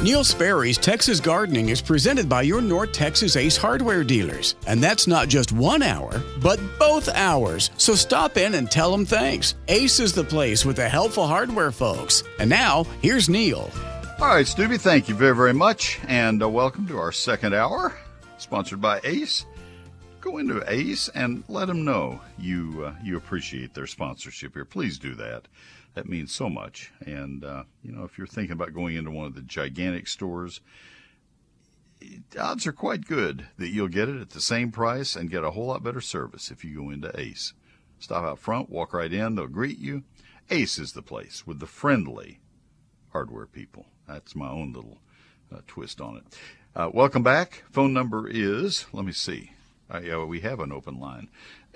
Neil Sperry's Texas Gardening is presented by your North Texas Ace hardware dealers. And that's not just one hour, but both hours. So stop in and tell them thanks. Ace is the place with the helpful hardware folks. And now, here's Neil. All right, Stubby, thank you very, very much. And uh, welcome to our second hour, sponsored by Ace. Go into Ace and let them know you uh, you appreciate their sponsorship here. Please do that that means so much. And, uh, you know, if you're thinking about going into one of the gigantic stores, odds are quite good that you'll get it at the same price and get a whole lot better service if you go into Ace. Stop out front, walk right in, they'll greet you. Ace is the place with the friendly hardware people. That's my own little uh, twist on it. Uh, welcome back. Phone number is, let me see. Uh, yeah, we have an open line.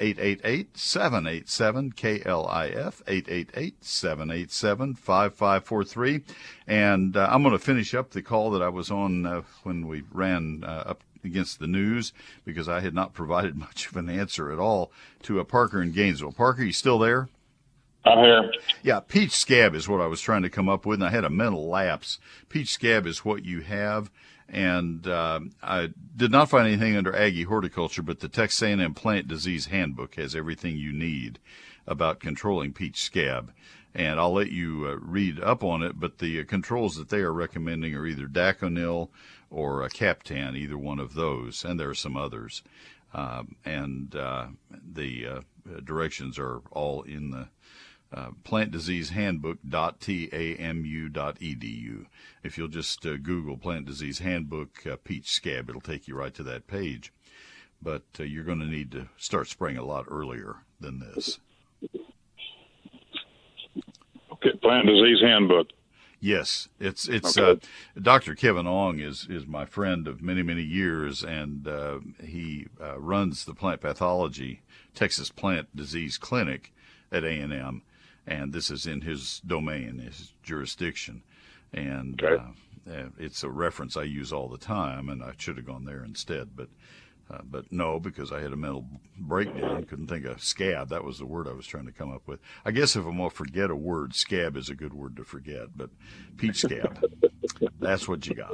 888-787-KLIF, 888-787-5543. And uh, I'm going to finish up the call that I was on uh, when we ran uh, up against the news because I had not provided much of an answer at all to a Parker in Gainesville. Parker, you still there? I'm here. Yeah, peach scab is what I was trying to come up with, and I had a mental lapse. Peach scab is what you have and uh, I did not find anything under Aggie Horticulture, but the Texas A&M Plant Disease Handbook has everything you need about controlling peach scab. And I'll let you uh, read up on it, but the uh, controls that they are recommending are either Daconil or a Captan, either one of those, and there are some others. Um, and uh, the uh, directions are all in the uh, plantdiseasehandbook.tamu.edu. If you'll just uh, Google Plant Disease Handbook uh, Peach Scab, it'll take you right to that page. But uh, you're going to need to start spraying a lot earlier than this. Okay, Plant Disease Handbook. Yes, it's it's okay. uh, Dr. Kevin Ong is is my friend of many many years, and uh, he uh, runs the plant pathology Texas Plant Disease Clinic at A and M, and this is in his domain, his jurisdiction, and okay. uh, it's a reference I use all the time, and I should have gone there instead, but. Uh, but no, because I had a mental breakdown. Couldn't think of scab. That was the word I was trying to come up with. I guess if I'm going to forget a word, scab is a good word to forget. But peach scab, that's what you got.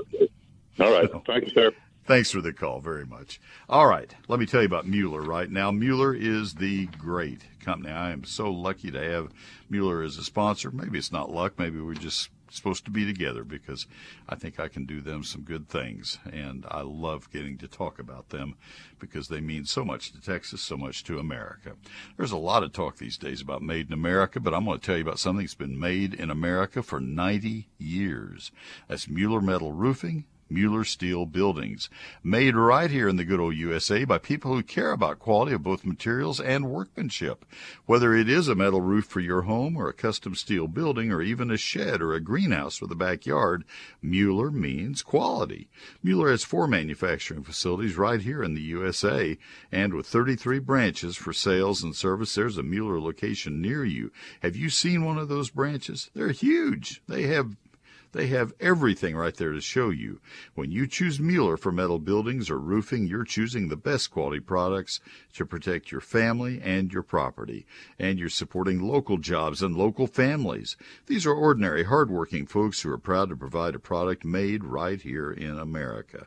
All right. So, Thank you, sir. Thanks for the call very much. All right, let me tell you about Mueller right now. Mueller is the great company. I am so lucky to have Mueller as a sponsor. Maybe it's not luck. Maybe we're just supposed to be together because I think I can do them some good things. And I love getting to talk about them because they mean so much to Texas, so much to America. There's a lot of talk these days about made in America, but I'm going to tell you about something that's been made in America for 90 years. That's Mueller Metal Roofing Mueller Steel Buildings. Made right here in the good old USA by people who care about quality of both materials and workmanship. Whether it is a metal roof for your home or a custom steel building or even a shed or a greenhouse with a backyard, Mueller means quality. Mueller has four manufacturing facilities right here in the USA and with 33 branches for sales and service, there's a Mueller location near you. Have you seen one of those branches? They're huge. They have they have everything right there to show you. When you choose Mueller for metal buildings or roofing, you're choosing the best quality products to protect your family and your property. And you're supporting local jobs and local families. These are ordinary, hardworking folks who are proud to provide a product made right here in America.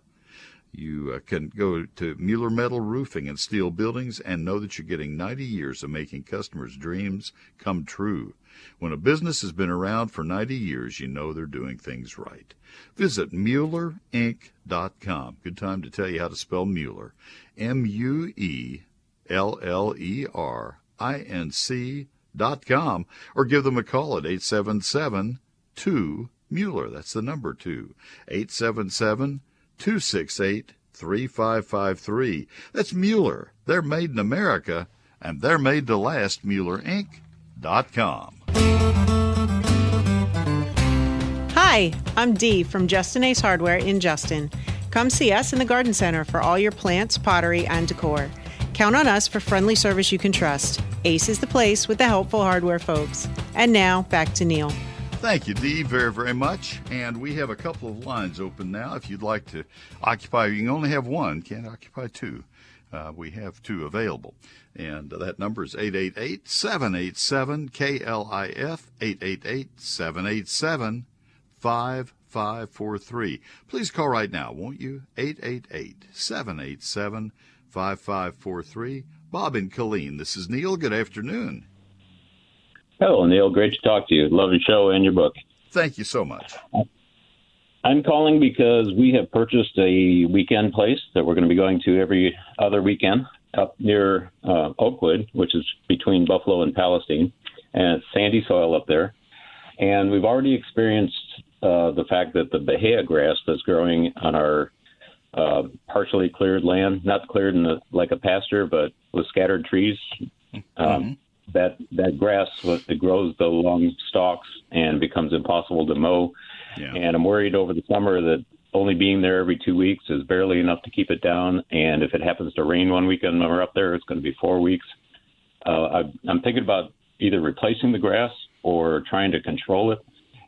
You uh, can go to Mueller Metal Roofing and Steel Buildings and know that you're getting 90 years of making customers' dreams come true. When a business has been around for 90 years, you know they're doing things right. Visit MuellerInc.com. Good time to tell you how to spell Mueller. M U E L L E R I N C dot com or give them a call at 877 2 Mueller. That's the number 2. 877 268 3553. That's Mueller. They're made in America and they're made to last. MuellerInc.com. Hi, I'm Dee from Justin Ace Hardware in Justin. Come see us in the Garden Center for all your plants, pottery, and decor. Count on us for friendly service you can trust. Ace is the place with the helpful hardware folks. And now, back to Neil. Thank you, Dee, very, very much. And we have a couple of lines open now. If you'd like to occupy, you can only have one, can't occupy two. Uh, we have two available. And that number is 888 787 KLIF, 888 787 5543. Please call right now, won't you? 888 787 5543. Bob and Colleen, this is Neil. Good afternoon. Hello, Neil. Great to talk to you. Love your show and your book. Thank you so much. I'm calling because we have purchased a weekend place that we're going to be going to every other weekend up near uh, Oakwood, which is between Buffalo and Palestine, and it's sandy soil up there. And we've already experienced uh, the fact that the bahia grass that's growing on our uh, partially cleared land, not cleared in the, like a pasture, but with scattered trees, um, mm-hmm. That that grass it grows the long stalks and becomes impossible to mow. Yeah. And I'm worried over the summer that only being there every two weeks is barely enough to keep it down. And if it happens to rain one weekend when we're up there, it's going to be four weeks. Uh, I, I'm thinking about either replacing the grass or trying to control it.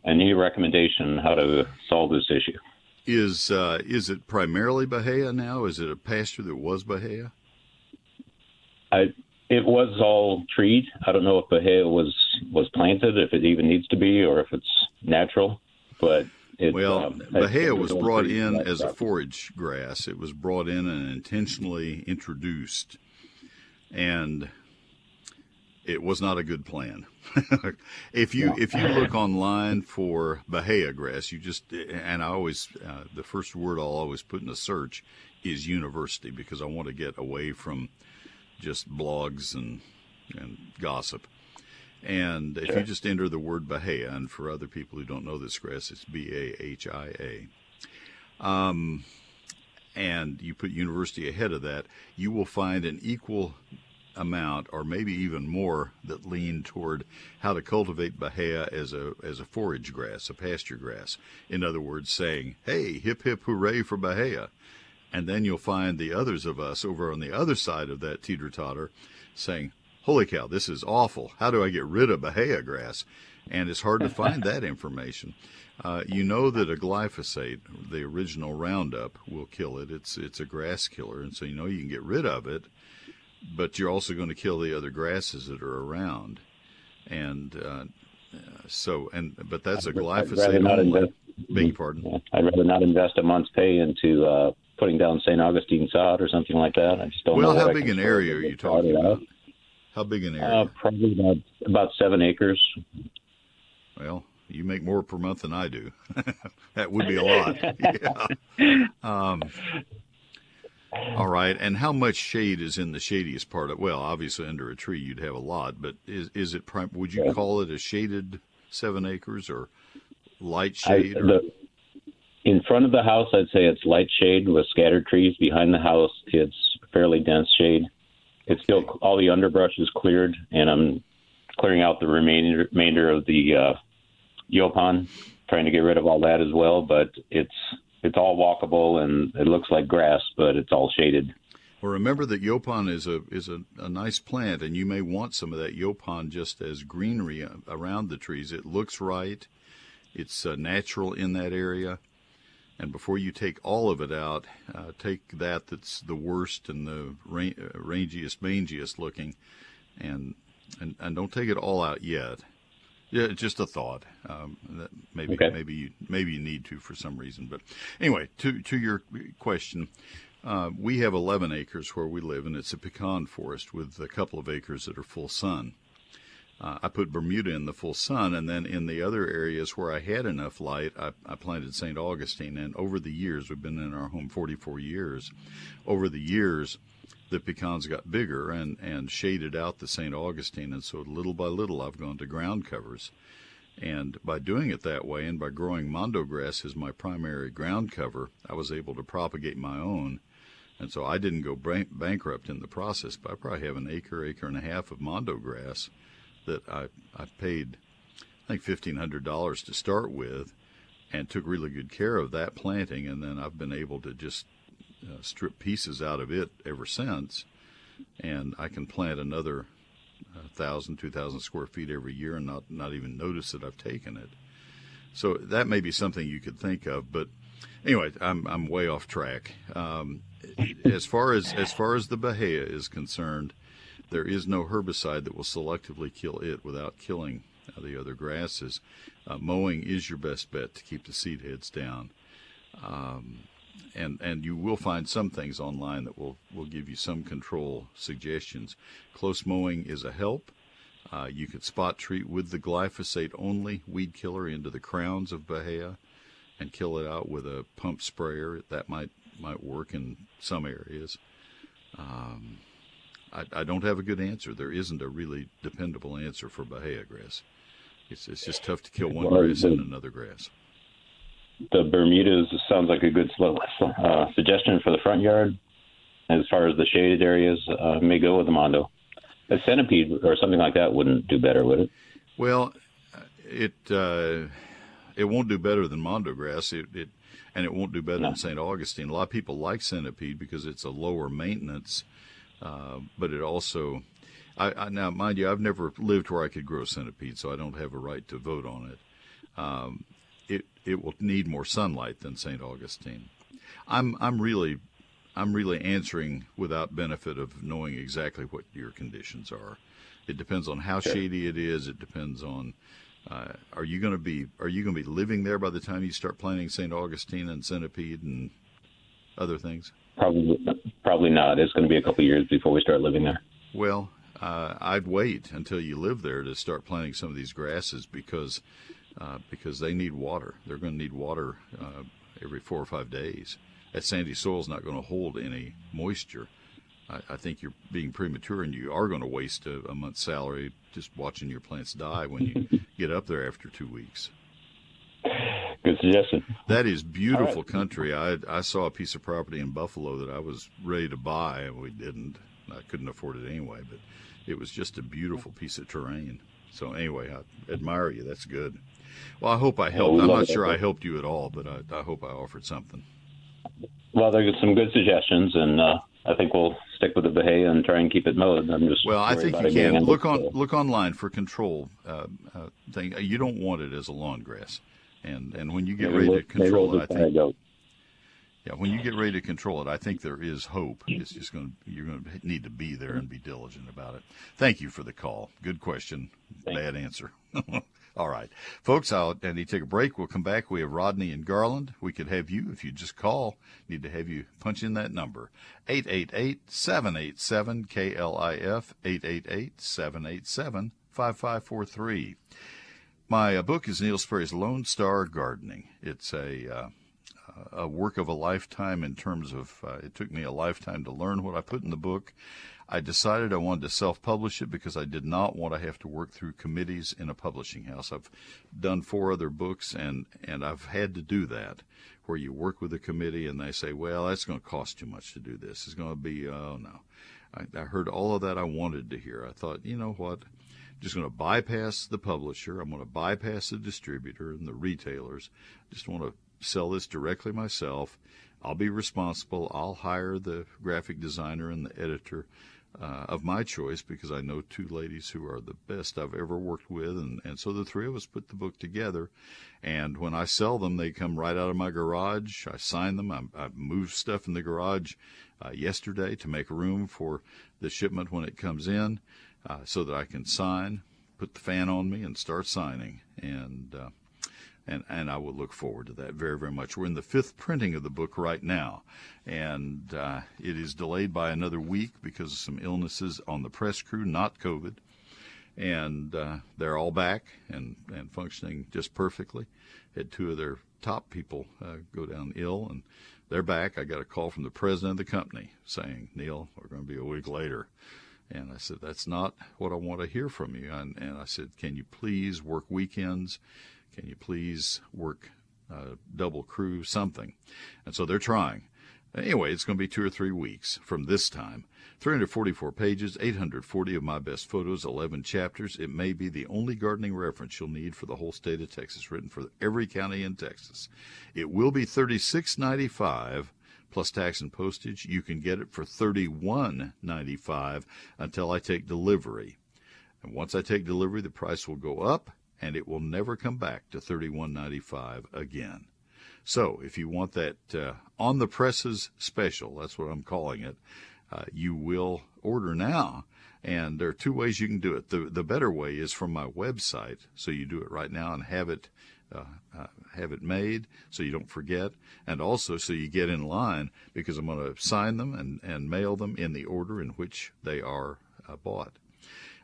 And need a recommendation how to solve this issue. Is uh, is it primarily Bahia now? Is it a pasture that was Bahia? I, it was all treed. I don't know if Bahia was was planted, if it even needs to be, or if it's natural. But it, well, um, Bahia was brought in as a forage grass. It was brought in and intentionally introduced, and it was not a good plan. if you if you look online for Bahia grass, you just and I always uh, the first word I'll always put in a search is university because I want to get away from just blogs and and gossip. And if you just enter the word Bahia, and for other people who don't know this grass, it's B A H I A. Um, and you put university ahead of that, you will find an equal amount, or maybe even more, that lean toward how to cultivate bahia as a as a forage grass, a pasture grass. In other words, saying, "Hey, hip hip hooray for bahia," and then you'll find the others of us over on the other side of that teeter totter saying, "Holy cow, this is awful! How do I get rid of bahia grass?" And it's hard to find that information. Uh, you know that a glyphosate, the original Roundup, will kill it. It's it's a grass killer, and so you know you can get rid of it but you're also going to kill the other grasses that are around. And uh, so, and but that's a glyphosate. I'd only. Invest, Beg your pardon. I'd rather not invest a month's pay into uh, putting down St. Augustine sod or something like that. I just don't well, know. Well, how big an area are you talking about? How big an area? Uh, probably about about seven acres. Well, you make more per month than I do. that would be a lot. yeah. Um, all right, and how much shade is in the shadiest part of? Well, obviously under a tree you'd have a lot, but is is it? Would you call it a shaded seven acres or light shade? I, or? The, in front of the house, I'd say it's light shade with scattered trees. Behind the house, it's fairly dense shade. It's still all the underbrush is cleared, and I'm clearing out the remainder remainder of the uh, yaupon, trying to get rid of all that as well. But it's it's all walkable and it looks like grass, but it's all shaded. Well, remember that yaupon is a is a, a nice plant, and you may want some of that yaupon just as greenery around the trees. It looks right. It's uh, natural in that area. And before you take all of it out, uh, take that that's the worst and the uh, rangiest, mangiest looking, and, and and don't take it all out yet. Yeah, just a thought. Um, maybe okay. maybe you, maybe you need to for some reason. But anyway, to to your question, uh, we have 11 acres where we live, and it's a pecan forest with a couple of acres that are full sun. Uh, I put Bermuda in the full sun, and then in the other areas where I had enough light, I, I planted St. Augustine. And over the years, we've been in our home 44 years. Over the years, the pecans got bigger and, and shaded out the St. Augustine. And so little by little, I've gone to ground covers. And by doing it that way and by growing mondo grass as my primary ground cover, I was able to propagate my own. And so I didn't go bankrupt in the process, but I probably have an acre, acre and a half of mondo grass that I, I paid, I think, $1,500 to start with and took really good care of that planting. And then I've been able to just uh, strip pieces out of it ever since, and I can plant another uh, thousand, two thousand square feet every year and not not even notice that I've taken it. So that may be something you could think of, but anyway, I'm I'm way off track. Um, as far as as far as the bahia is concerned, there is no herbicide that will selectively kill it without killing uh, the other grasses. Uh, mowing is your best bet to keep the seed heads down. Um, and and you will find some things online that will will give you some control suggestions. Close mowing is a help. Uh, you could spot treat with the glyphosate only weed killer into the crowns of Bahia and kill it out with a pump sprayer. That might might work in some areas. Um, I, I, don't have a good answer. There isn't a really dependable answer for Bahia grass. It's, it's just tough to kill one well, grass the, and another grass. The Bermudas sounds like a good uh, suggestion for the front yard. As far as the shaded areas, uh, may go with the Mondo. A centipede or something like that wouldn't do better, would it? Well, it uh, it won't do better than Mondo grass. It, it and it won't do better no. than St. Augustine. A lot of people like centipede because it's a lower maintenance, uh, but it also, I, I, now mind you, I've never lived where I could grow centipede, so I don't have a right to vote on it. Um, it it will need more sunlight than St. Augustine. I'm I'm really I'm really answering without benefit of knowing exactly what your conditions are. It depends on how shady it is. It depends on uh, are you going to be Are you going to be living there by the time you start planting St. Augustine and Centipede and other things? Probably, probably not. It's going to be a couple years before we start living there. Well, uh, I'd wait until you live there to start planting some of these grasses because uh, because they need water. They're going to need water uh, every four or five days. That sandy soil is not going to hold any moisture. I, I, think you're being premature, and you are going to waste a, a month's salary just watching your plants die when you get up there after two weeks. Good suggestion. That is beautiful right. country. I I saw a piece of property in Buffalo that I was ready to buy, and we didn't. I couldn't afford it anyway, but it was just a beautiful piece of terrain. So anyway, I admire you. That's good. Well, I hope I helped. I'm not sure I helped you at all, but I, I hope I offered something. Well, there's some good suggestions, and uh, I think we'll stick with the Bahia and try and keep it mowed. I'm just well. I think you can look on look online for control uh, uh, thing. You don't want it as a lawn grass, and and when you get ready to control it, I think. Yeah, when you get ready to control it, I think there is hope. It's just going to you're going to need to be there and be diligent about it. Thank you for the call. Good question. Thanks. Bad answer. All right. Folks, I'll and he take a break. We'll come back. We have Rodney and Garland. We could have you if you just call. Need to have you punch in that number. 888-787-KLIF, 888-787-5543. My uh, book is Neil Sperry's Lone Star Gardening. It's a uh, a work of a lifetime in terms of uh, it took me a lifetime to learn what I put in the book I decided I wanted to self publish it because I did not want to have to work through committees in a publishing house. I've done four other books and, and I've had to do that where you work with a committee and they say, well, that's going to cost too much to do this. It's going to be, oh no. I, I heard all of that I wanted to hear. I thought, you know what? Just going to bypass the publisher. I'm going to bypass the distributor and the retailers. Just want to sell this directly myself. I'll be responsible. I'll hire the graphic designer and the editor uh, of my choice because I know two ladies who are the best I've ever worked with. And, and so the three of us put the book together. And when I sell them, they come right out of my garage. I sign them. I, I moved stuff in the garage uh, yesterday to make room for the shipment when it comes in uh, so that I can sign, put the fan on me, and start signing. And uh, and and I will look forward to that very very much. We're in the fifth printing of the book right now, and uh, it is delayed by another week because of some illnesses on the press crew, not COVID, and uh, they're all back and and functioning just perfectly. Had two of their top people uh, go down ill, and they're back. I got a call from the president of the company saying, "Neil, we're going to be a week later." And I said, That's not what I want to hear from you. And, and I said, Can you please work weekends? Can you please work uh, double crew something? And so they're trying. Anyway, it's going to be two or three weeks from this time. 344 pages, 840 of my best photos, 11 chapters. It may be the only gardening reference you'll need for the whole state of Texas, written for every county in Texas. It will be 36.95 plus tax and postage. You can get it for 31.95 until I take delivery. And once I take delivery, the price will go up and it will never come back to 31.95 again. So, if you want that uh, on the presses special, that's what I'm calling it, uh, you will order now And there are two ways you can do it. The the better way is from my website, so you do it right now and have it uh, uh, have it made so you don't forget, and also so you get in line because I'm going to sign them and, and mail them in the order in which they are uh, bought.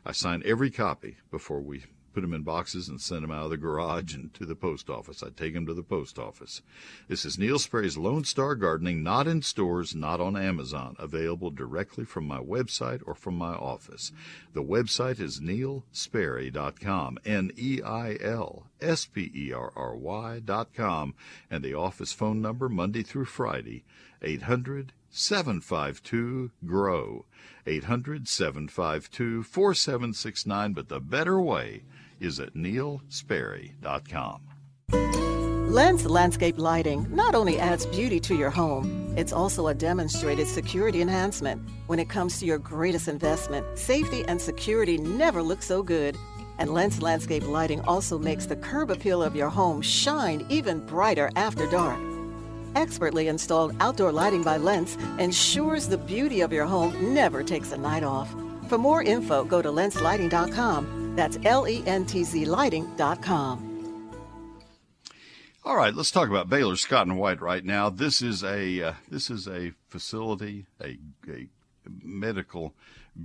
I sign every copy before we put them in boxes and send them out of the garage and to the post office. I'd take them to the post office. This is Neil Sperry's Lone Star Gardening, not in stores, not on Amazon, available directly from my website or from my office. The website is neilsperry.com, N-E-I-L-S-P-E-R-R-Y.com, and the office phone number Monday through Friday, 800 752 GROW. 800 752 4769. But the better way is at neilsperry.com. Lentz Landscape Lighting not only adds beauty to your home, it's also a demonstrated security enhancement. When it comes to your greatest investment, safety and security never look so good. And Lentz Landscape Lighting also makes the curb appeal of your home shine even brighter after dark. Expertly installed outdoor lighting by Lentz ensures the beauty of your home never takes a night off. For more info, go to lentzlighting.com. That's L E N T Z lighting.com. All right, let's talk about Baylor Scott and White right now. This is a uh, this is a facility, a, a medical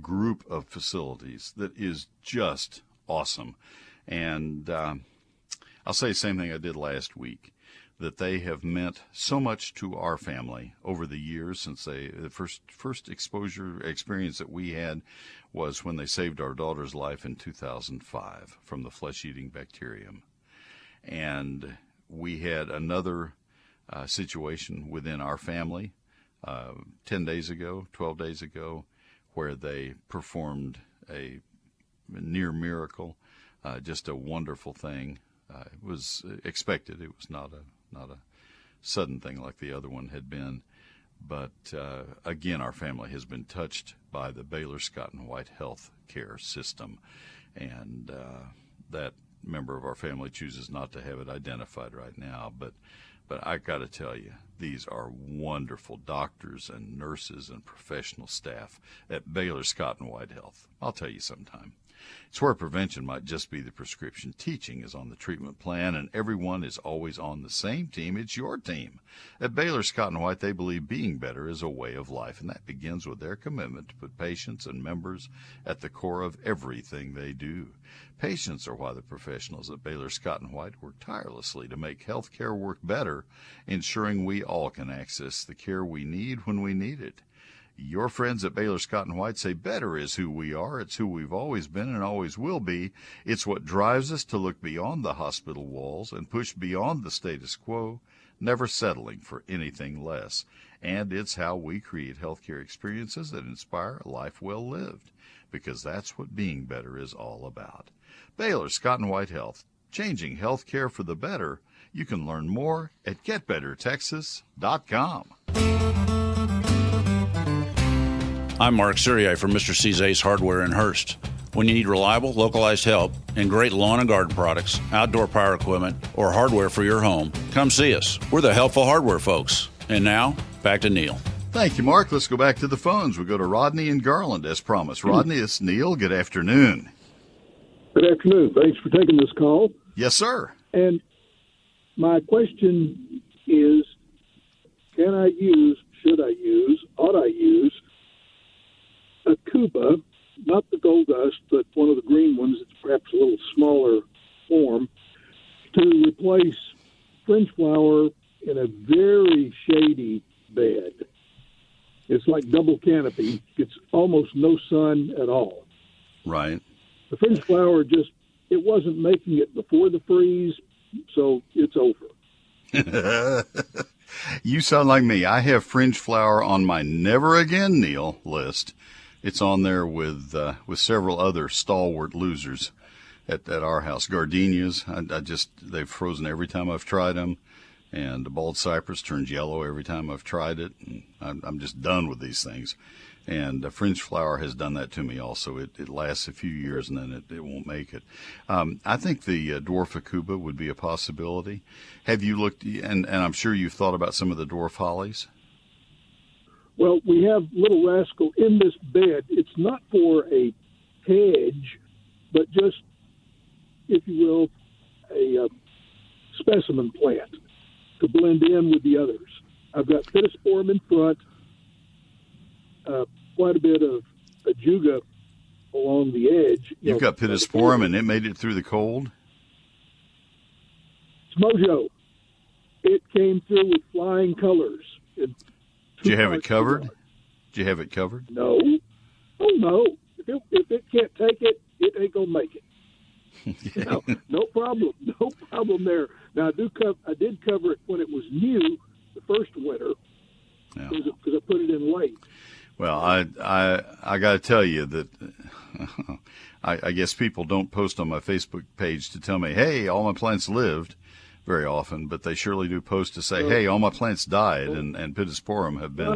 group of facilities that is just awesome, and uh, I'll say the same thing I did last week that they have meant so much to our family over the years since they the first first exposure experience that we had was when they saved our daughter's life in 2005 from the flesh-eating bacterium. And we had another uh, situation within our family uh, 10 days ago 12 days ago where they performed a near miracle uh, just a wonderful thing. Uh, it was expected. It was not a not a sudden thing like the other one had been. But uh, again, our family has been touched by the Baylor Scott and White health care system, and uh, that member of our family chooses not to have it identified right now. But but I got to tell you, these are wonderful doctors and nurses and professional staff at Baylor Scott and White Health. I'll tell you sometime. It's where prevention might just be the prescription. Teaching is on the treatment plan, and everyone is always on the same team. It's your team. At Baylor Scott and White, they believe being better is a way of life, and that begins with their commitment to put patients and members at the core of everything they do. Patients are why the professionals at Baylor Scott and White work tirelessly to make health care work better, ensuring we all can access the care we need when we need it. Your friends at Baylor Scott and White say better is who we are. It's who we've always been and always will be. It's what drives us to look beyond the hospital walls and push beyond the status quo, never settling for anything less. And it's how we create healthcare experiences that inspire a life well lived, because that's what being better is all about. Baylor Scott and White Health, changing healthcare for the better. You can learn more at getbettertexas.com. I'm Mark Surier from Mr. C's Ace Hardware in Hurst. When you need reliable, localized help and great lawn and garden products, outdoor power equipment, or hardware for your home, come see us. We're the helpful hardware folks. And now, back to Neil. Thank you, Mark. Let's go back to the phones. We go to Rodney and Garland as promised. Hmm. Rodney, it's Neil. Good afternoon. Good afternoon. Thanks for taking this call. Yes, sir. And my question is can I use, should I use, ought I use a Kuba, not the gold dust, but one of the green ones. It's perhaps a little smaller form to replace fringe flower in a very shady bed. It's like double canopy. It's almost no sun at all. Right. The fringe flower just it wasn't making it before the freeze, so it's over. you sound like me. I have fringe flower on my never again Neil list it's on there with uh, with several other stalwart losers at, at our house. Gardenias, I, I, just they've frozen every time I've tried them, and the bald cypress turns yellow every time I've tried it. And I'm, I'm just done with these things. And the fringe flower has done that to me also. It, it lasts a few years and then it, it won't make it. Um, I think the uh, dwarf aucuba would be a possibility. Have you looked, and, and I'm sure you've thought about some of the dwarf hollies? Well, we have Little Rascal in this bed. It's not for a hedge, but just, if you will, a uh, specimen plant to blend in with the others. I've got pittosporum in front, uh, quite a bit of ajuga along the edge. You have got pittosporum, and it made it through the cold. It's mojo. It came through with flying colors. Did you have it covered? Did you have it covered? No. Oh no. If it, if it can't take it, it ain't gonna make it. no, no problem. No problem there. Now I do. Co- I did cover it when it was new, the first winter, because yeah. I put it in late. Well, I I I got to tell you that I, I guess people don't post on my Facebook page to tell me, hey, all my plants lived very often, but they surely do post to say, oh. hey, all my plants died, oh. and and pittosporum have been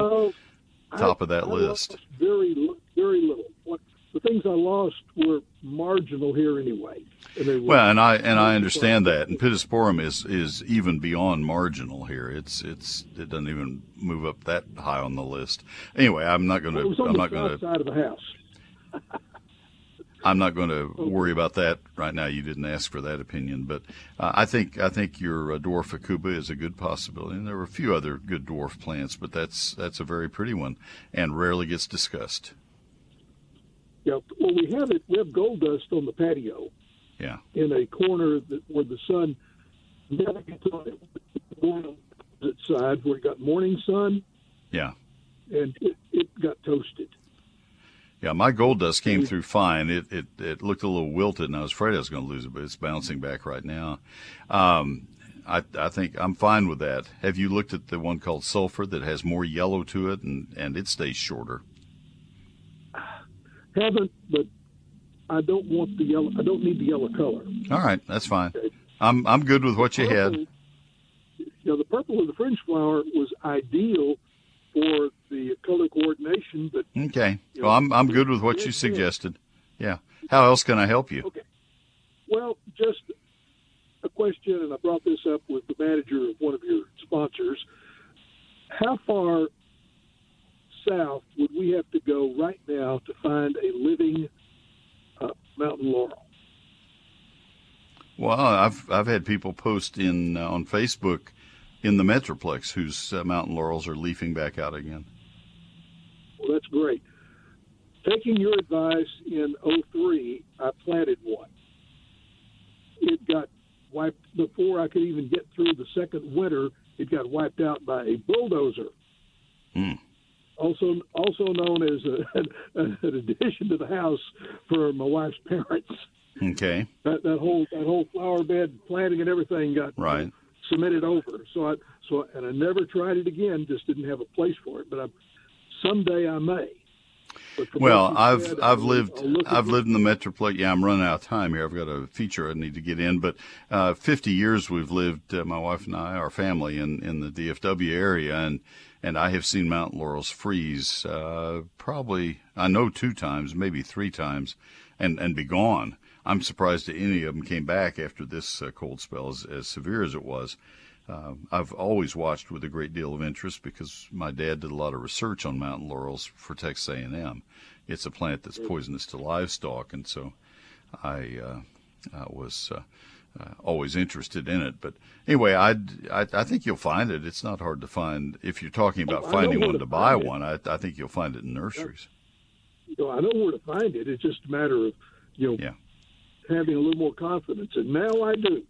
top I, of that I list. Very very little. What the things I lost were marginal here anyway. And well, and I and I understand that, and pittosporum is is even beyond marginal here. It's it's it doesn't even move up that high on the list. Anyway, I'm not going to. I'm not going to. Side of the house. I'm not going to worry about that right now. You didn't ask for that opinion, but uh, I think I think your uh, dwarf aucuba is a good possibility. And there are a few other good dwarf plants, but that's that's a very pretty one and rarely gets discussed. Yeah, well, we have it. We have gold dust on the patio. Yeah. In a corner that, where the sun never gets on it, side where it got morning sun. Yeah. And it, it got toasted. Yeah, my gold dust came through fine. It, it it looked a little wilted, and I was afraid I was going to lose it, but it's bouncing back right now. Um, I I think I'm fine with that. Have you looked at the one called sulfur that has more yellow to it, and and it stays shorter? Haven't, but I don't want the yellow. I don't need the yellow color. All right, that's fine. Okay. I'm I'm good with what you purple, had. You know, the purple of the fringe flower was ideal for the color coordination. But okay, well, know, I'm I'm good with what you suggested. Yeah. How else can I help you? Okay. Well, just a question, and I brought this up with the manager of one of your sponsors. How far south would we have to go right now to find a living uh, mountain laurel? Well, I've I've had people post in uh, on Facebook in the Metroplex whose uh, mountain laurels are leafing back out again. Well, that's great. Taking your advice in 03, I planted one. It got wiped before I could even get through the second winter. It got wiped out by a bulldozer. Hmm. Also, also known as a, an addition to the house for my wife's parents. Okay. That, that whole that whole flower bed planting and everything got right cemented over. So I so and I never tried it again. Just didn't have a place for it. But I, someday I may. Well, I've said, I've lived I've lived in the Metroplex. Yeah, I'm running out of time here. I've got a feature I need to get in, but uh, 50 years we've lived, uh, my wife and I, our family, in in the DFW area, and and I have seen mountain laurels freeze uh, probably I know two times, maybe three times, and and be gone. I'm surprised that any of them came back after this uh, cold spell, as, as severe as it was. Uh, I've always watched with a great deal of interest because my dad did a lot of research on mountain laurels for Texas A&M. It's a plant that's poisonous to livestock, and so I, uh, I was uh, uh, always interested in it. But anyway, I'd, I, I think you'll find it. It's not hard to find. If you're talking about oh, finding one to, to buy it. one, I, I think you'll find it in nurseries. You know, I know where to find it. It's just a matter of you know yeah. Having a little more confidence, and now I do.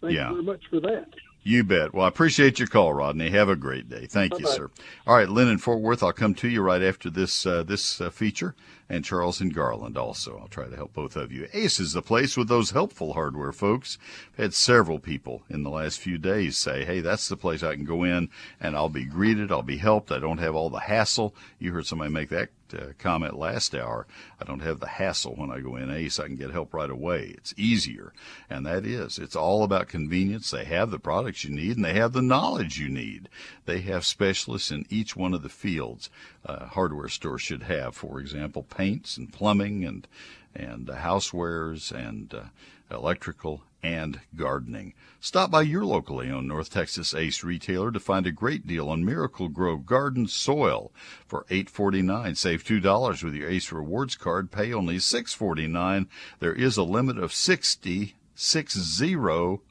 Thank yeah. you very much for that. You bet. Well, I appreciate your call, Rodney. Have a great day. Thank Bye-bye. you, sir. All right, Lynn in Fort Worth. I'll come to you right after this uh, this uh, feature, and Charles in Garland also. I'll try to help both of you. Ace is the place with those helpful hardware folks. I've had several people in the last few days say, "Hey, that's the place I can go in, and I'll be greeted. I'll be helped. I don't have all the hassle." You heard somebody make that uh, comment last hour. I don't have the hassle when I go in ACE. I can get help right away. It's easier. And that is, it's all about convenience. They have the products you need and they have the knowledge you need. They have specialists in each one of the fields a hardware store should have. For example, paints and plumbing and, and uh, housewares and uh, electrical and gardening. Stop by your locally owned North Texas Ace retailer to find a great deal on Miracle-Gro Garden Soil for $8.49. Save $2 with your Ace Rewards card. Pay only $6.49. There is a limit of 60, 60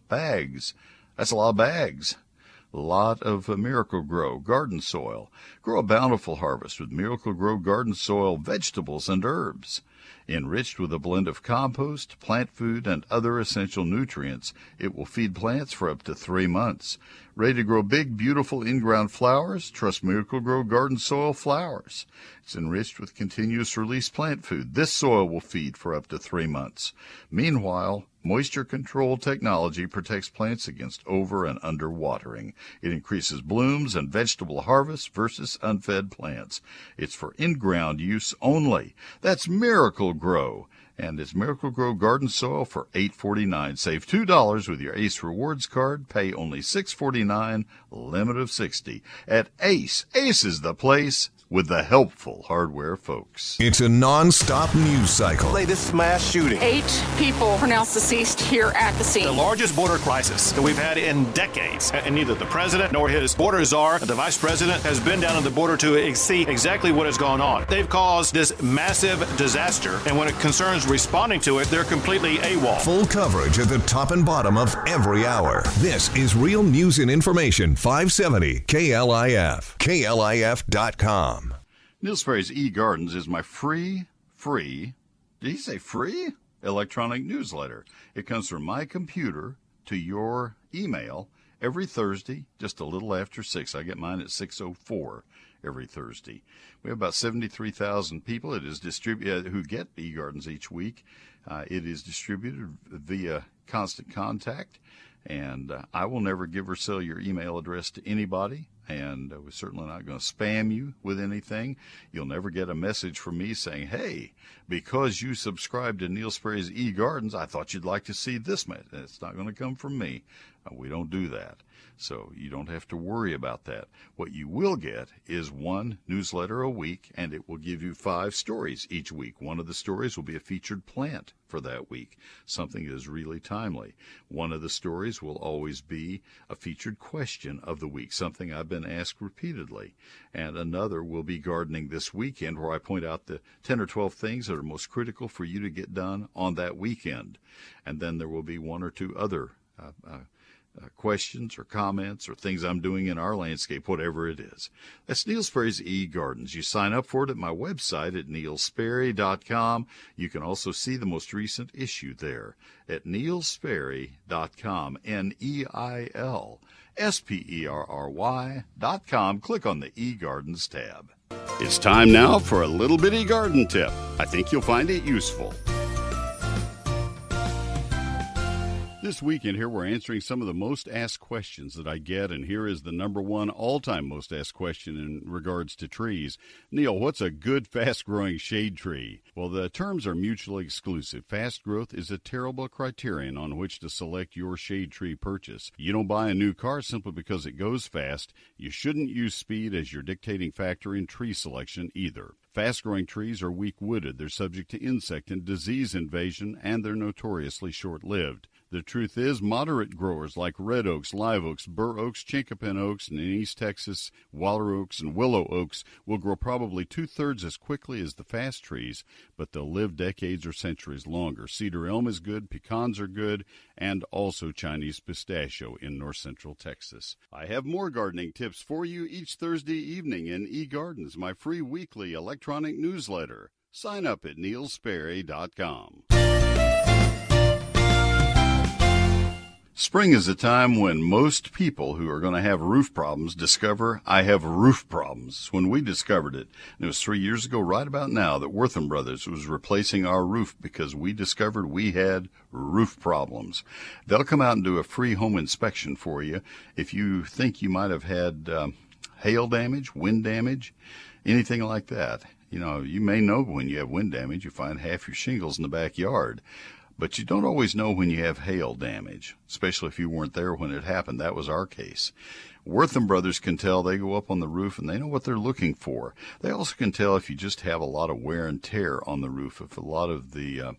bags. That's a lot of bags. Lot of uh, Miracle-Gro garden soil. Grow a bountiful harvest with Miracle-Gro garden soil, vegetables, and herbs. Enriched with a blend of compost, plant food, and other essential nutrients, it will feed plants for up to three months. Ready to grow big, beautiful in-ground flowers? Trust Miracle-Gro Garden Soil Flowers. It's enriched with continuous release plant food. This soil will feed for up to three months. Meanwhile, Moisture control technology protects plants against over and under watering. It increases blooms and vegetable harvest versus unfed plants. It's for in-ground use only. That's Miracle-Gro and it's Miracle-Gro Garden Soil for $8.49. Save $2 with your ACE Rewards card. Pay only $6.49, limit of 60 At ACE, ACE is the place with the helpful hardware folks. It's a non-stop news cycle. Latest mass shooting. Eight people pronounced deceased here at the scene. The largest border crisis that we've had in decades. And neither the president nor his border czar, the vice president, has been down at the border to see exactly what has gone on. They've caused this massive disaster, and when it concerns responding to it, they're completely AWOL. Full coverage at the top and bottom of every hour. This is Real News and Information 570 KLIF. KLIF.com. Neil Sperry's eGardens is my free, free, did he say free? Electronic newsletter. It comes from my computer to your email every Thursday, just a little after 6. I get mine at 6.04 every Thursday. We have about 73,000 people it is distributed who get eGardens each week. Uh, it is distributed via constant contact, and uh, I will never give or sell your email address to anybody and uh, we're certainly not going to spam you with anything. You'll never get a message from me saying, "Hey, because you subscribed to Neil Sperry's E Gardens, I thought you'd like to see this." It's not going to come from me. Uh, we don't do that. So you don't have to worry about that. What you will get is one newsletter a week, and it will give you five stories each week. One of the stories will be a featured plant for that week, something that is really timely. One of the stories will always be a featured question of the week, something I've been asked repeatedly. And another will be gardening this weekend, where I point out the 10 or 12 things that are most critical for you to get done on that weekend. And then there will be one or two other uh, uh, uh, questions or comments or things I'm doing in our landscape, whatever it is. That's Neil Sperry's E-Gardens. You sign up for it at my website at neilsperry.com. You can also see the most recent issue there at neilsperry.com, N-E-I-L S-P-E-R-R-Y dot com. Click on the E-Gardens tab. It's time now for a little bitty garden tip. I think you'll find it useful. This weekend, here we're answering some of the most asked questions that I get, and here is the number one all time most asked question in regards to trees. Neil, what's a good fast growing shade tree? Well, the terms are mutually exclusive. Fast growth is a terrible criterion on which to select your shade tree purchase. You don't buy a new car simply because it goes fast. You shouldn't use speed as your dictating factor in tree selection either. Fast growing trees are weak wooded, they're subject to insect and disease invasion, and they're notoriously short lived. The truth is, moderate growers like red oaks, live oaks, bur oaks, chinkapin oaks, and in East Texas, water oaks and willow oaks will grow probably two thirds as quickly as the fast trees, but they'll live decades or centuries longer. Cedar elm is good, pecans are good, and also Chinese pistachio in north central Texas. I have more gardening tips for you each Thursday evening in eGardens, my free weekly electronic newsletter. Sign up at neilsperry.com. Spring is a time when most people who are going to have roof problems discover I have roof problems. When we discovered it, and it was three years ago, right about now, that Wortham Brothers was replacing our roof because we discovered we had roof problems. They'll come out and do a free home inspection for you if you think you might have had um, hail damage, wind damage, anything like that. You know, you may know when you have wind damage, you find half your shingles in the backyard. But you don't always know when you have hail damage, especially if you weren't there when it happened. That was our case. Wortham Brothers can tell they go up on the roof and they know what they're looking for. They also can tell if you just have a lot of wear and tear on the roof, if a lot of the uh,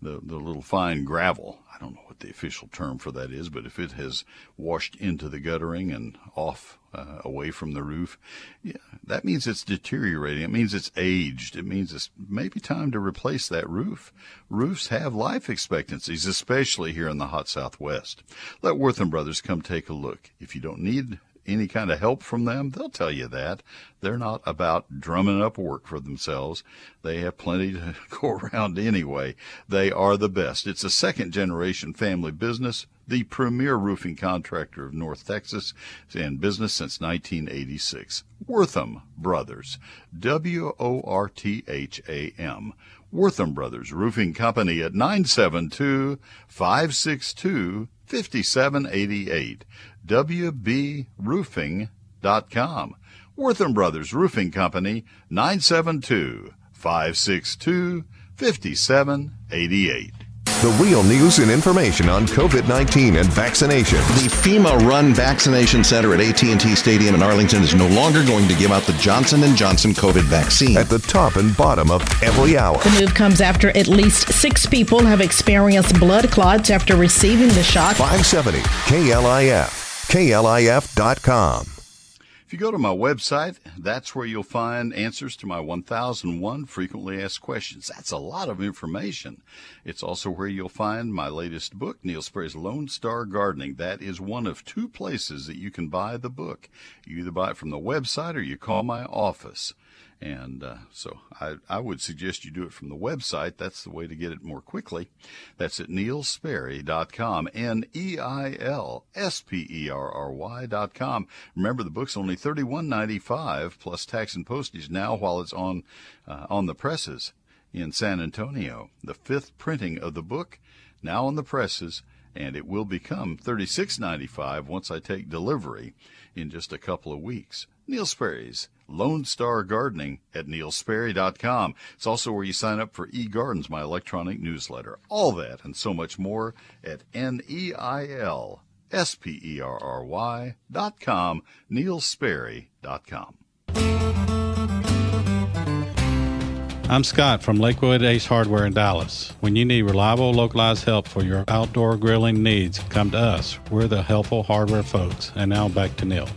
the, the little fine gravel. I don't know what the official term for that is, but if it has washed into the guttering and off uh, away from the roof, yeah, that means it's deteriorating. It means it's aged. It means it's maybe time to replace that roof. Roofs have life expectancies, especially here in the hot Southwest. Let Wortham Brothers come take a look. If you don't need any kind of help from them, they'll tell you that. They're not about drumming up work for themselves. They have plenty to go around anyway. They are the best. It's a second generation family business, the premier roofing contractor of North Texas, in business since 1986. Wortham Brothers. W O R T H A M. Wortham Brothers Roofing Company at 972 562 5788 wbroofing.com. Wortham Brothers Roofing Company, 972 562 5788. The real news and information on COVID-19 and vaccination. The FEMA-run vaccination center at AT&T Stadium in Arlington is no longer going to give out the Johnson & Johnson COVID vaccine. At the top and bottom of every hour. The move comes after at least six people have experienced blood clots after receiving the shot. 570 KLIF. KLIF.com. If you go to my website, that's where you'll find answers to my 1001 frequently asked questions. That's a lot of information. It's also where you'll find my latest book, Neil Sperry's Lone Star Gardening. That is one of two places that you can buy the book. You either buy it from the website or you call my office. And uh, so I, I would suggest you do it from the website. That's the way to get it more quickly. That's at neilsperry.com, N-E-I-L-S-P-E-R-R-Y.com. Remember, the book's only $31.95 plus tax and postage now while it's on, uh, on the presses in San Antonio. The fifth printing of the book now on the presses, and it will become $36.95 once I take delivery in just a couple of weeks. Neil Sperry's Lone Star Gardening at neilsperry.com. It's also where you sign up for eGardens, my electronic newsletter. All that and so much more at N-E-I-L S-P-E-R-R-Y dot com, neilsperry.com. I'm Scott from Lakewood Ace Hardware in Dallas. When you need reliable, localized help for your outdoor grilling needs, come to us. We're the helpful hardware folks. And now back to Neil.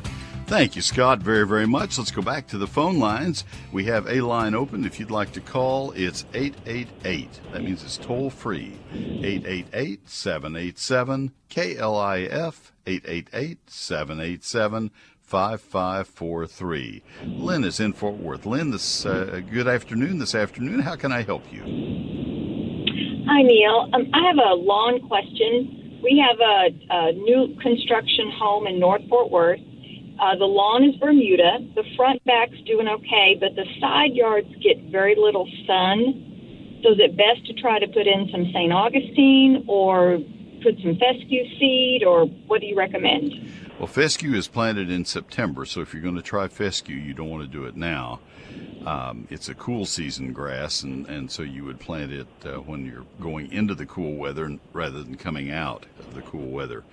Thank you, Scott, very, very much. Let's go back to the phone lines. We have a line open. If you'd like to call, it's 888. That means it's toll free. 888 787 KLIF 888 787 5543. Lynn is in Fort Worth. Lynn, this uh, good afternoon. This afternoon, how can I help you? Hi, Neil. Um, I have a lawn question. We have a, a new construction home in North Fort Worth uh, the lawn is Bermuda. The front back's doing okay, but the side yards get very little sun. So is it best to try to put in some St. Augustine or put some fescue seed, or what do you recommend? Well, fescue is planted in September, so if you're going to try fescue, you don't want to do it now. Um, it's a cool season grass, and, and so you would plant it uh, when you're going into the cool weather rather than coming out of the cool weather.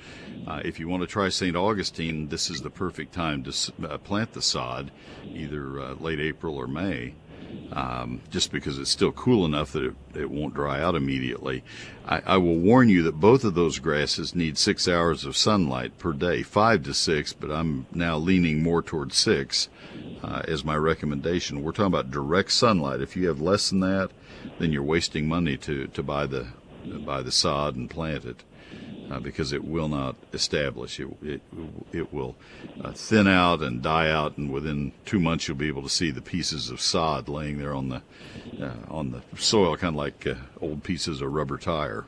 Uh, if you want to try St. Augustine, this is the perfect time to uh, plant the sod, either uh, late April or May um, just because it's still cool enough that it, it won't dry out immediately. I, I, will warn you that both of those grasses need six hours of sunlight per day, five to six, but I'm now leaning more towards six uh, as my recommendation. We're talking about direct sunlight. If you have less than that, then you're wasting money to, to buy the buy the sod and plant it uh, because it will not establish. It, it, it will uh, thin out and die out, and within two months you'll be able to see the pieces of sod laying there on the uh, on the soil, kind of like uh, old pieces of rubber tire.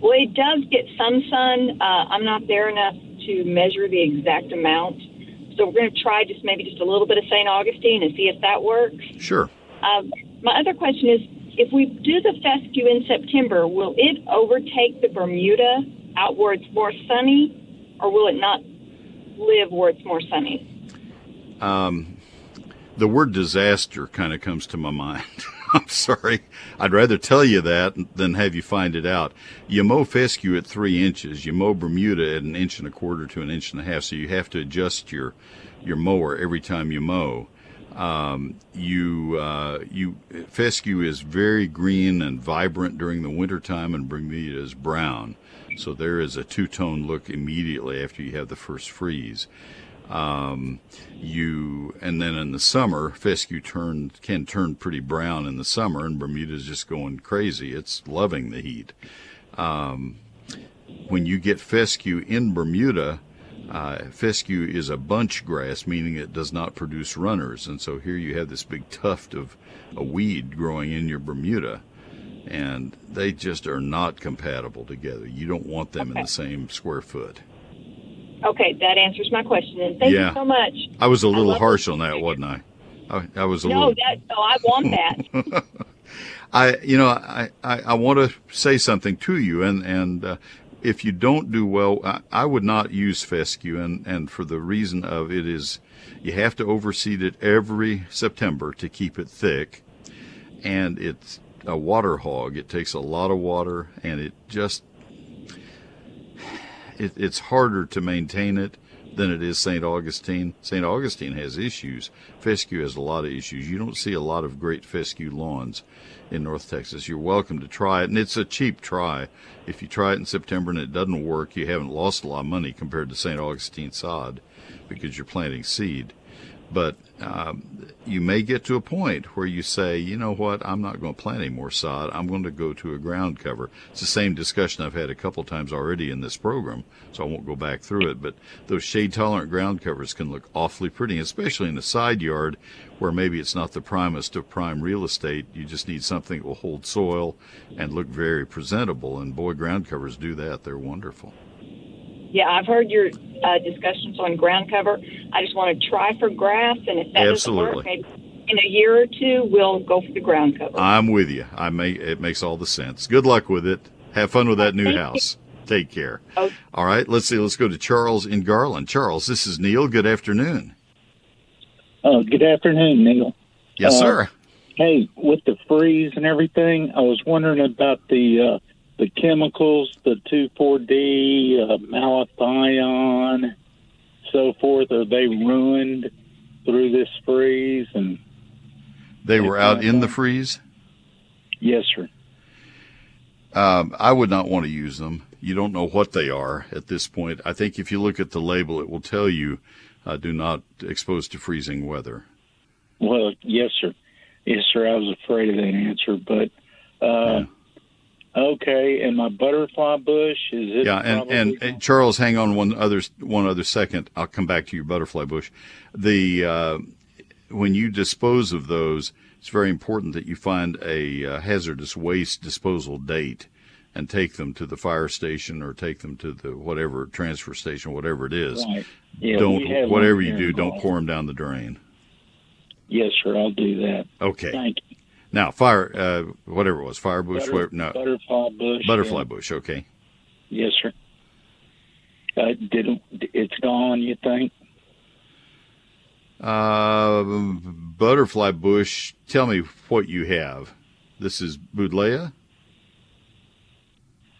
Well, it does get some sun. Uh, I'm not there enough to measure the exact amount, so we're going to try just maybe just a little bit of St. Augustine and see if that works. Sure. Um, my other question is if we do the fescue in September, will it overtake the Bermuda out where it's more sunny, or will it not live where it's more sunny? Um, the word disaster kind of comes to my mind. I'm sorry. I'd rather tell you that than have you find it out. You mow fescue at three inches. You mow Bermuda at an inch and a quarter to an inch and a half. So you have to adjust your your mower every time you mow. Um, you uh, you fescue is very green and vibrant during the wintertime, and Bermuda is brown. So there is a two tone look immediately after you have the first freeze. Um, you and then in the summer, fescue turn can turn pretty brown in the summer, and Bermuda's just going crazy. It's loving the heat. Um, when you get fescue in Bermuda, uh, fescue is a bunch grass, meaning it does not produce runners, and so here you have this big tuft of a weed growing in your Bermuda, and they just are not compatible together. You don't want them okay. in the same square foot. Okay, that answers my question. And thank yeah. you so much. I was a little harsh on that, wasn't I? I, I was a little no, little. That, no, I want that. I, you know, I, I, I want to say something to you, and and uh, if you don't do well, I, I, would not use fescue, and and for the reason of it is, you have to overseed it every September to keep it thick, and it's a water hog. It takes a lot of water, and it just it, it's harder to maintain it than it is St. Augustine. St. Augustine has issues. Fescue has a lot of issues. You don't see a lot of great fescue lawns in North Texas. You're welcome to try it, and it's a cheap try. If you try it in September and it doesn't work, you haven't lost a lot of money compared to St. Augustine sod because you're planting seed. But um, you may get to a point where you say, you know what, I'm not going to plant any more sod. I'm going to go to a ground cover. It's the same discussion I've had a couple times already in this program, so I won't go back through it. But those shade tolerant ground covers can look awfully pretty, especially in the side yard where maybe it's not the primest of prime real estate. You just need something that will hold soil and look very presentable. And boy, ground covers do that. They're wonderful. Yeah, I've heard your uh, discussions on ground cover. I just want to try for grass, and if that Absolutely. doesn't work, maybe in a year or two we'll go for the ground cover. I'm with you. I may it makes all the sense. Good luck with it. Have fun with that new Thank house. You. Take care. Oh. All right, let's see. Let's go to Charles in Garland. Charles, this is Neil. Good afternoon. Uh, good afternoon, Neil. Yes, uh, sir. Hey, with the freeze and everything, I was wondering about the uh, the chemicals, the 2,4-D, uh, malathion, so forth, are they ruined through this freeze? And they were out in the freeze. Yes, sir. Um, I would not want to use them. You don't know what they are at this point. I think if you look at the label, it will tell you uh, do not expose to freezing weather. Well, yes, sir. Yes, sir. I was afraid of that answer, but uh, yeah. Okay, and my butterfly bush is it? Yeah, and, and, and, Charles, hang on one other one other second. I'll come back to your butterfly bush. The uh, when you dispose of those, it's very important that you find a uh, hazardous waste disposal date and take them to the fire station or take them to the whatever transfer station, whatever it is. Right. Yeah, don't whatever you do, don't pour them down the drain. Yes, sir. I'll do that. Okay. Thank you. Now, fire, uh, whatever it was, fire bush, Butter, whatever, no, butterfly bush. butterfly yeah. bush. Okay. Yes, sir. Uh, did it's gone? You think? Uh, butterfly bush. Tell me what you have. This is Buddleia.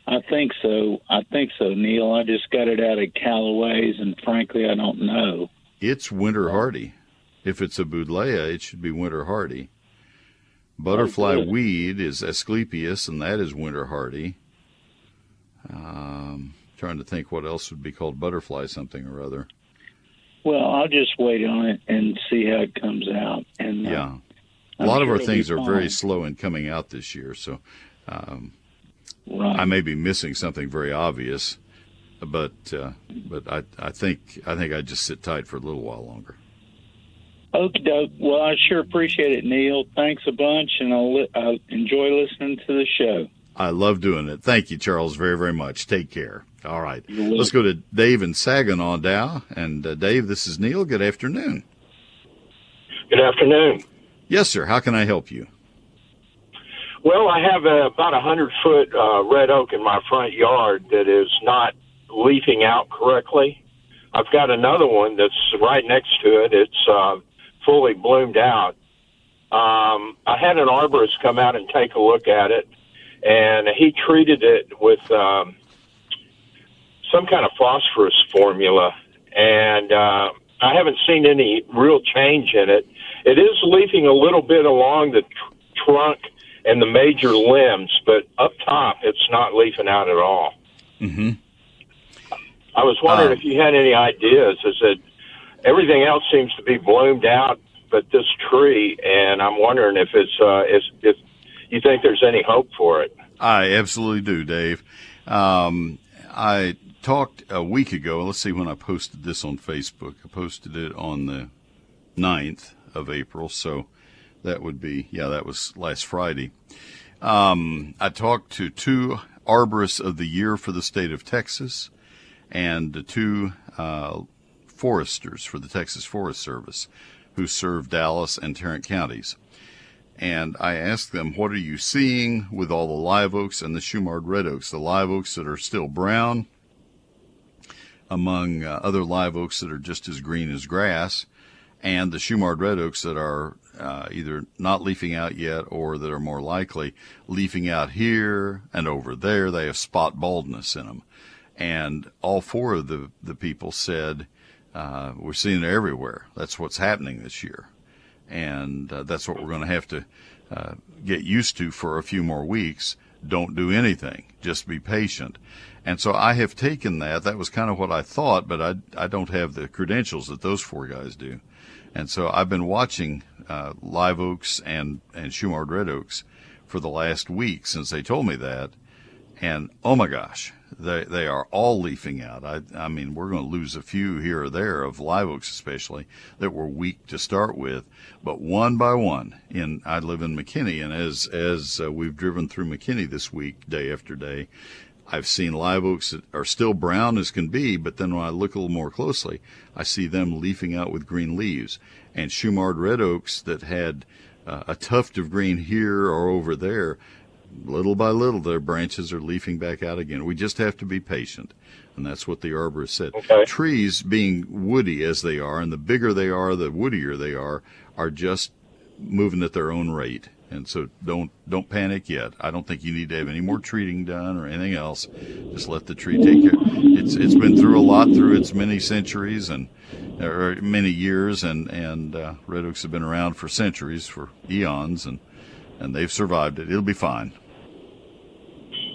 I think so. I think so, Neil. I just got it out of Callaway's, and frankly, I don't know. It's winter hardy. If it's a Buddleia, it should be winter hardy. Butterfly oh, weed is Asclepias, and that is winter hardy. Um, trying to think what else would be called butterfly something or other. Well, I'll just wait on it and see how it comes out. And uh, yeah, a lot sure of our things are very slow in coming out this year, so um, right. I may be missing something very obvious, but uh, but I I think I think I'd just sit tight for a little while longer. Okie doke. Well, I sure appreciate it, Neil. Thanks a bunch, and I'll, li- I'll enjoy listening to the show. I love doing it. Thank you, Charles, very, very much. Take care. All right. Let's go to Dave in Saginaw, Dow. And uh, Dave, this is Neil. Good afternoon. Good afternoon. Yes, sir. How can I help you? Well, I have a, about a hundred foot uh, red oak in my front yard that is not leafing out correctly. I've got another one that's right next to it. It's uh, fully bloomed out. Um, I had an arborist come out and take a look at it, and he treated it with um, some kind of phosphorus formula, and uh, I haven't seen any real change in it. It is leafing a little bit along the tr- trunk and the major limbs, but up top, it's not leafing out at all. Mm-hmm. I was wondering Uh, if you had any ideas. Is that everything else seems to be bloomed out, but this tree, and I'm wondering if it's uh, if, if you think there's any hope for it. I absolutely do, Dave. Um, I talked a week ago. Let's see when I posted this on Facebook. I posted it on the 9th of April. So that would be, yeah, that was last Friday. Um, I talked to two arborists of the year for the state of Texas and two uh, foresters for the Texas Forest Service who serve Dallas and Tarrant counties. And I asked them, what are you seeing with all the live oaks and the Shumard red oaks? The live oaks that are still brown among uh, other live oaks that are just as green as grass and the Shumard red oaks that are uh, either not leafing out yet or that are more likely leafing out here and over there. They have spot baldness in them. And all four of the, the people said, uh, we're seeing it everywhere. That's what's happening this year. And uh, that's what we're going to have to uh, get used to for a few more weeks. Don't do anything. Just be patient. And so I have taken that. That was kind of what I thought, but I, I don't have the credentials that those four guys do. And so I've been watching uh, live oaks and, and Shumard red oaks for the last week since they told me that. And oh my gosh, they, they are all leafing out. I, I mean, we're going to lose a few here or there of live oaks, especially that were weak to start with, but one by one in, I live in McKinney and as, as uh, we've driven through McKinney this week, day after day, I've seen live oaks that are still brown as can be, but then when I look a little more closely, I see them leafing out with green leaves. And Shumard red oaks that had uh, a tuft of green here or over there, little by little, their branches are leafing back out again. We just have to be patient. And that's what the arborist said. Okay. Trees being woody as they are, and the bigger they are, the woodier they are, are just moving at their own rate. And so don't don't panic yet. I don't think you need to have any more treating done or anything else. Just let the tree take care. It's it's been through a lot through its many centuries and or many years, and and uh, red oaks have been around for centuries, for eons, and and they've survived it. It'll be fine.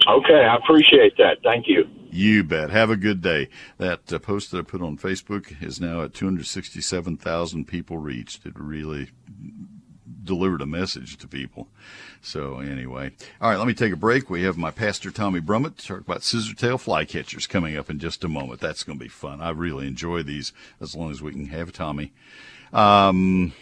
Okay, I appreciate that. Thank you. You bet. Have a good day. That uh, post that I put on Facebook is now at 267,000 people reached. It really delivered a message to people. So anyway, all right, let me take a break. We have my pastor Tommy Brummett to talk about scissor scissortail flycatchers coming up in just a moment. That's going to be fun. I really enjoy these as long as we can have Tommy. Um,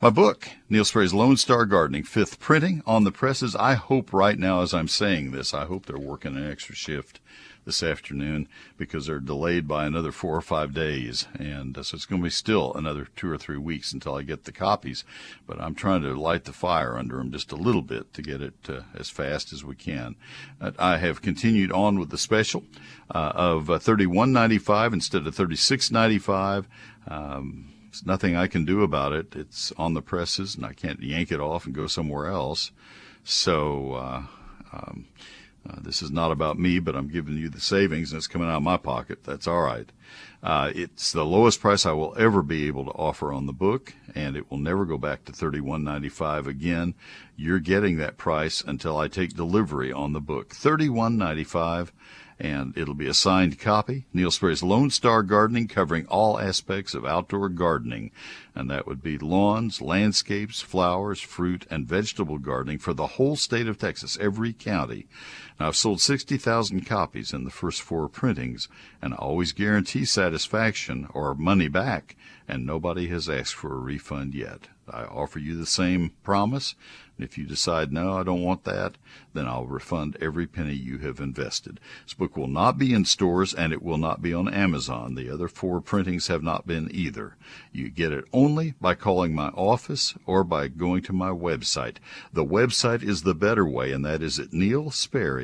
my book, Neil Sperry's Lone Star Gardening, fifth printing on the presses. I hope right now, as I'm saying this, I hope they're working an extra shift this afternoon because they're delayed by another four or five days. And uh, so it's going to be still another two or three weeks until I get the copies. But I'm trying to light the fire under them just a little bit to get it uh, as fast as we can. I have continued on with the special uh, of uh, 31.95 instead of 36.95. Um, there's nothing I can do about it. It's on the presses, and I can't yank it off and go somewhere else. So uh, um, uh, this is not about me, but I'm giving you the savings, and it's coming out of my pocket. That's all right. Uh, it's the lowest price I will ever be able to offer on the book, and it will never go back to $31.95 again. You're getting that price until I take delivery on the book. $31.95 and it'll be a signed copy. Neil Sperry's Lone Star Gardening, covering all aspects of outdoor gardening. And that would be lawns, landscapes, flowers, fruit, and vegetable gardening for the whole state of Texas, every county. Now, I've sold 60,000 copies in the first four printings, and I always guarantee satisfaction or money back, and nobody has asked for a refund yet. I offer you the same promise. And if you decide, no, I don't want that, then I'll refund every penny you have invested. This book will not be in stores and it will not be on Amazon. The other four printings have not been either. You get it only by calling my office or by going to my website. The website is the better way, and that is at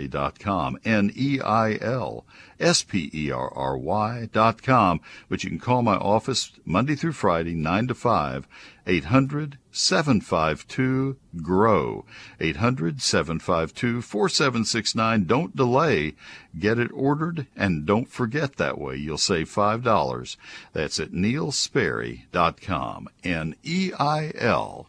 neilsperry.com. N-E-I-L S-P-E-R-R-Y dot com. But you can call my office Monday through Friday, 9 to 5, 800 752 GROW. 800 752 4769. Don't delay. Get it ordered and don't forget that way. You'll save $5. That's at neilsperry.com. N E I L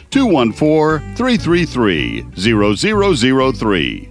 214 333 0003.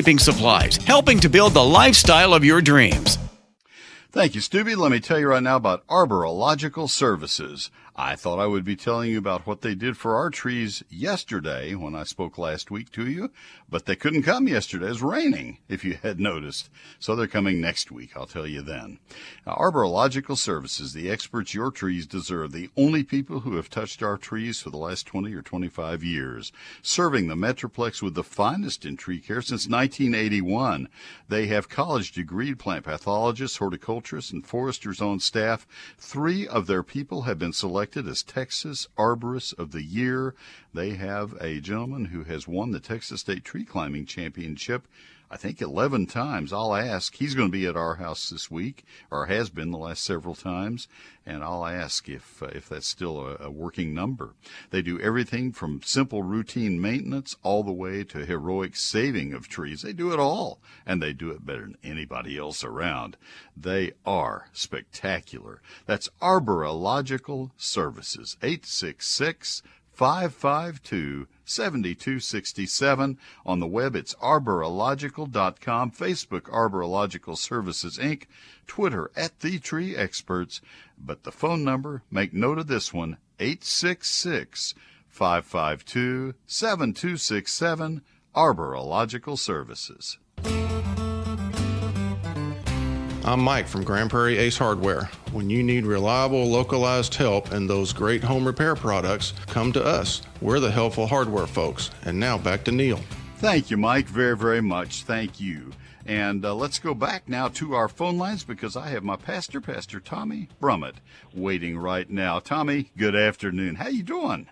landscaping supplies, helping to build the lifestyle of your dreams. Thank you, Stubby. Let me tell you right now about Arborilogical Services. I thought I would be telling you about what they did for our trees yesterday when I spoke last week to you, but they couldn't come yesterday. It was raining, if you had noticed. So they're coming next week. I'll tell you then. Now, Arborilogical Services, the experts your trees deserve, the only people who have touched our trees for the last 20 or 25 years, serving the Metroplex with the finest in tree care since 1981. They have college degreed plant pathologists, horticulturists, and foresters on staff. Three of their people have been selected as Texas Arborist of the Year. They have a gentleman who has won the Texas State Tree Climbing Championship. I think 11 times. I'll ask. He's going to be at our house this week, or has been the last several times, and I'll ask if uh, if that's still a, a working number. They do everything from simple routine maintenance all the way to heroic saving of trees. They do it all, and they do it better than anybody else around. They are spectacular. That's Arborilogical Services, 866 552 7267. On the web, it's arborilogical.com, Facebook, Arborilogical Services Inc., Twitter, at The Tree Experts. But the phone number, make note of this one, 866 552 7267, Arborilogical Services. I'm Mike from Grand Prairie Ace Hardware. When you need reliable, localized help and those great home repair products, come to us. We're the helpful hardware folks. And now back to Neil. Thank you, Mike, very, very much. Thank you. And uh, let's go back now to our phone lines because I have my pastor, Pastor Tommy Brummett, waiting right now. Tommy, good afternoon. How you doing?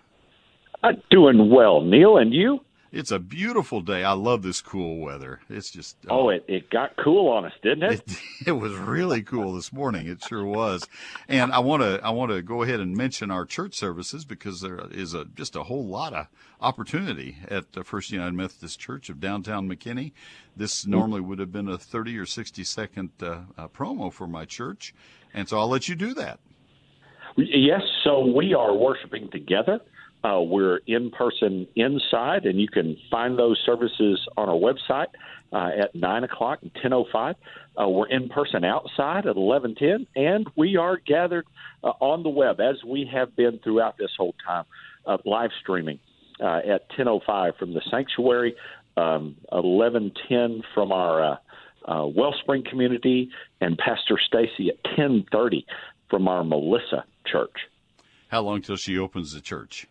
I'm doing well, Neil, and you? It's a beautiful day. I love this cool weather. It's just oh, oh it, it got cool on us, didn't it? it? It was really cool this morning. It sure was. And I want to I want to go ahead and mention our church services because there is a just a whole lot of opportunity at the First United Methodist Church of downtown McKinney. This mm. normally would have been a 30 or 60 second uh, uh, promo for my church, and so I'll let you do that. Yes, so we are worshiping together uh, we're in person inside, and you can find those services on our website uh, at 9 o'clock and 10.05. Uh, we're in person outside at 11.10, and we are gathered uh, on the web, as we have been throughout this whole time, live streaming uh, at 10.05 from the sanctuary, um, 11.10 from our uh, uh, Wellspring community, and Pastor Stacy at 10.30 from our Melissa church. How long till she opens the church?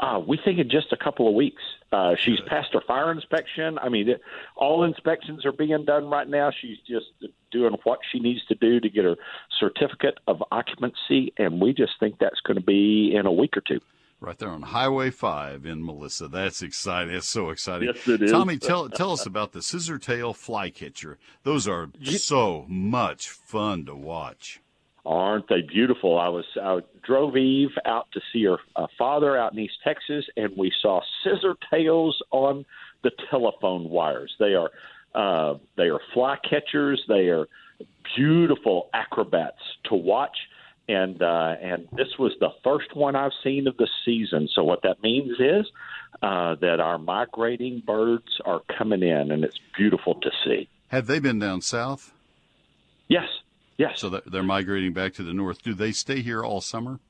Uh, we think in just a couple of weeks. Uh, she's passed her fire inspection. I mean, it, all inspections are being done right now. She's just doing what she needs to do to get her certificate of occupancy, and we just think that's going to be in a week or two. Right there on Highway 5 in Melissa. That's exciting. That's so exciting. Yes, it is. Tommy, tell, tell us about the scissor tail flycatcher. Those are so much fun to watch. Aren't they beautiful? I was I drove Eve out to see her uh, father out in East Texas, and we saw scissor tails on the telephone wires. They are uh, they are fly catchers. They are beautiful acrobats to watch. And uh, and this was the first one I've seen of the season. So what that means is uh, that our migrating birds are coming in, and it's beautiful to see. Have they been down south? Yes, yes. So they're- migrating back to the north. Do they stay here all summer?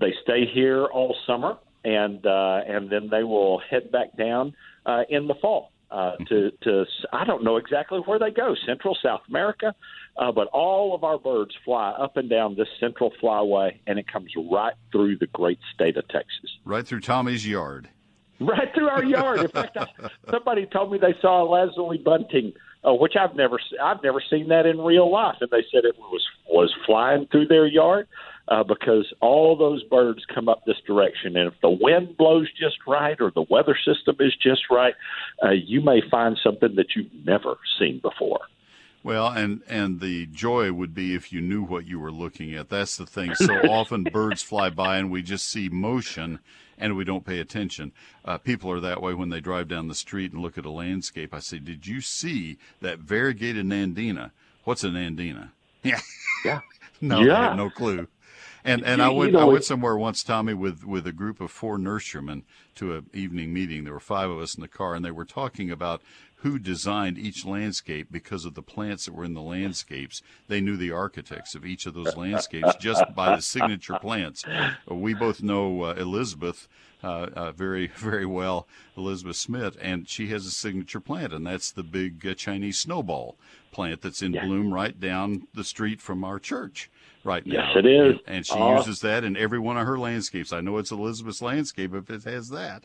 They stay here all summer, and uh, and then they will head back down uh, in the fall uh, to to. I don't know exactly where they go, Central South America, uh, but all of our birds fly up and down this Central Flyway, and it comes right through the great state of Texas. Right through Tommy's yard. right through our yard. In fact, I, somebody told me they saw a lazuli bunting, uh, which I've never I've never seen that in real life, and they said it was was flying through their yard uh, because all those birds come up this direction, and if the wind blows just right or the weather system is just right, uh, you may find something that you've never seen before. Well, and and the joy would be if you knew what you were looking at. That's the thing. So often birds fly by and we just see motion and we don't pay attention. Uh, people are that way when they drive down the street and look at a landscape. I say, "Did you see that variegated nandina? What's a nandina?" Yeah, yeah, no, I have no clue. And and You- I you went know, I went somewhere once, Tommy, with with a group of four nurserymen to an evening meeting. There were five of us in the car, and they were talking about who designed each landscape because of the plants that were in the landscapes. They knew the architects of each of those landscapes just by the signature plants. We both know uh, Elizabeth. Uh, uh, very, very well, Elizabeth Smith, and she has a signature plant, and that's the big uh, Chinese snowball plant that's in bloom right down the street from our church right now. Yes, it is. And, and she Oh. uses that in every one of her landscapes. I know it's Elizabeth's landscape if it has that.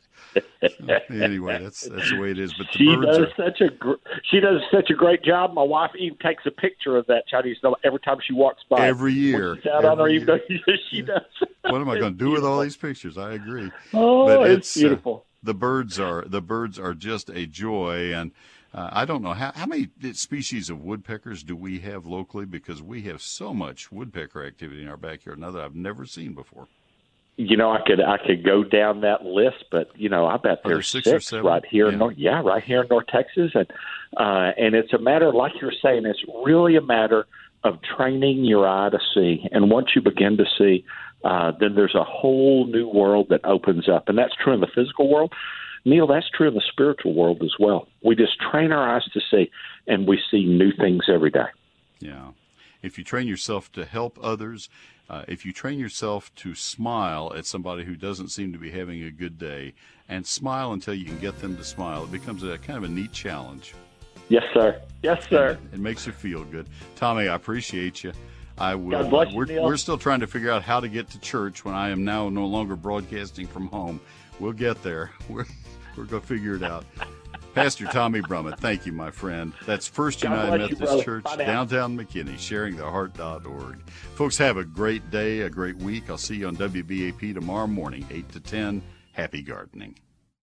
anyway, that's that's the way it is. But the She birds does are such a gr- she does such a great job. My wife even takes a picture of that Chinese snow every time she walks by. Every year. She's out on her Every evening. she does. what am I going to do with all these pictures? I agree. Oh, but it's uh, beautiful. the birds are the birds are just a joy, and uh, I don't know how how many species of woodpeckers do we have locally because we have so much woodpecker activity in our backyard now that I've never seen before. You know, I could I could go down that list, but you know, I bet there's six or seven? right here in Yeah. North, yeah, right here in North Texas, and uh, and it's a matter, like you're saying, it's really a matter of training your eye to see, and once you begin to see, uh, then there's a whole new world that opens up, and that's true in the physical world. Neil, that's true in the spiritual world as well. We just train our eyes to see, and we see new things every day. Yeah. If you train yourself to help others, uh, if you train yourself to smile at somebody who doesn't seem to be having a good day, and smile until you can get them to smile, it becomes a kind of a neat challenge. Yes, sir. Yes, sir. It makes you feel good. Tommy, I appreciate you. I will. God bless you, we're, Neil. we're still trying to figure out how to get to church when I am now no longer broadcasting from home. We'll get there. We're, we're going to figure it out. Pastor Tommy Brummett, thank you, my friend. That's First God United bless you, Methodist. Church, downtown McKinney, sharingtheheart.org. Folks, have a great day, a great week. I'll see you on WBAP tomorrow morning, 8 to 10. Happy gardening.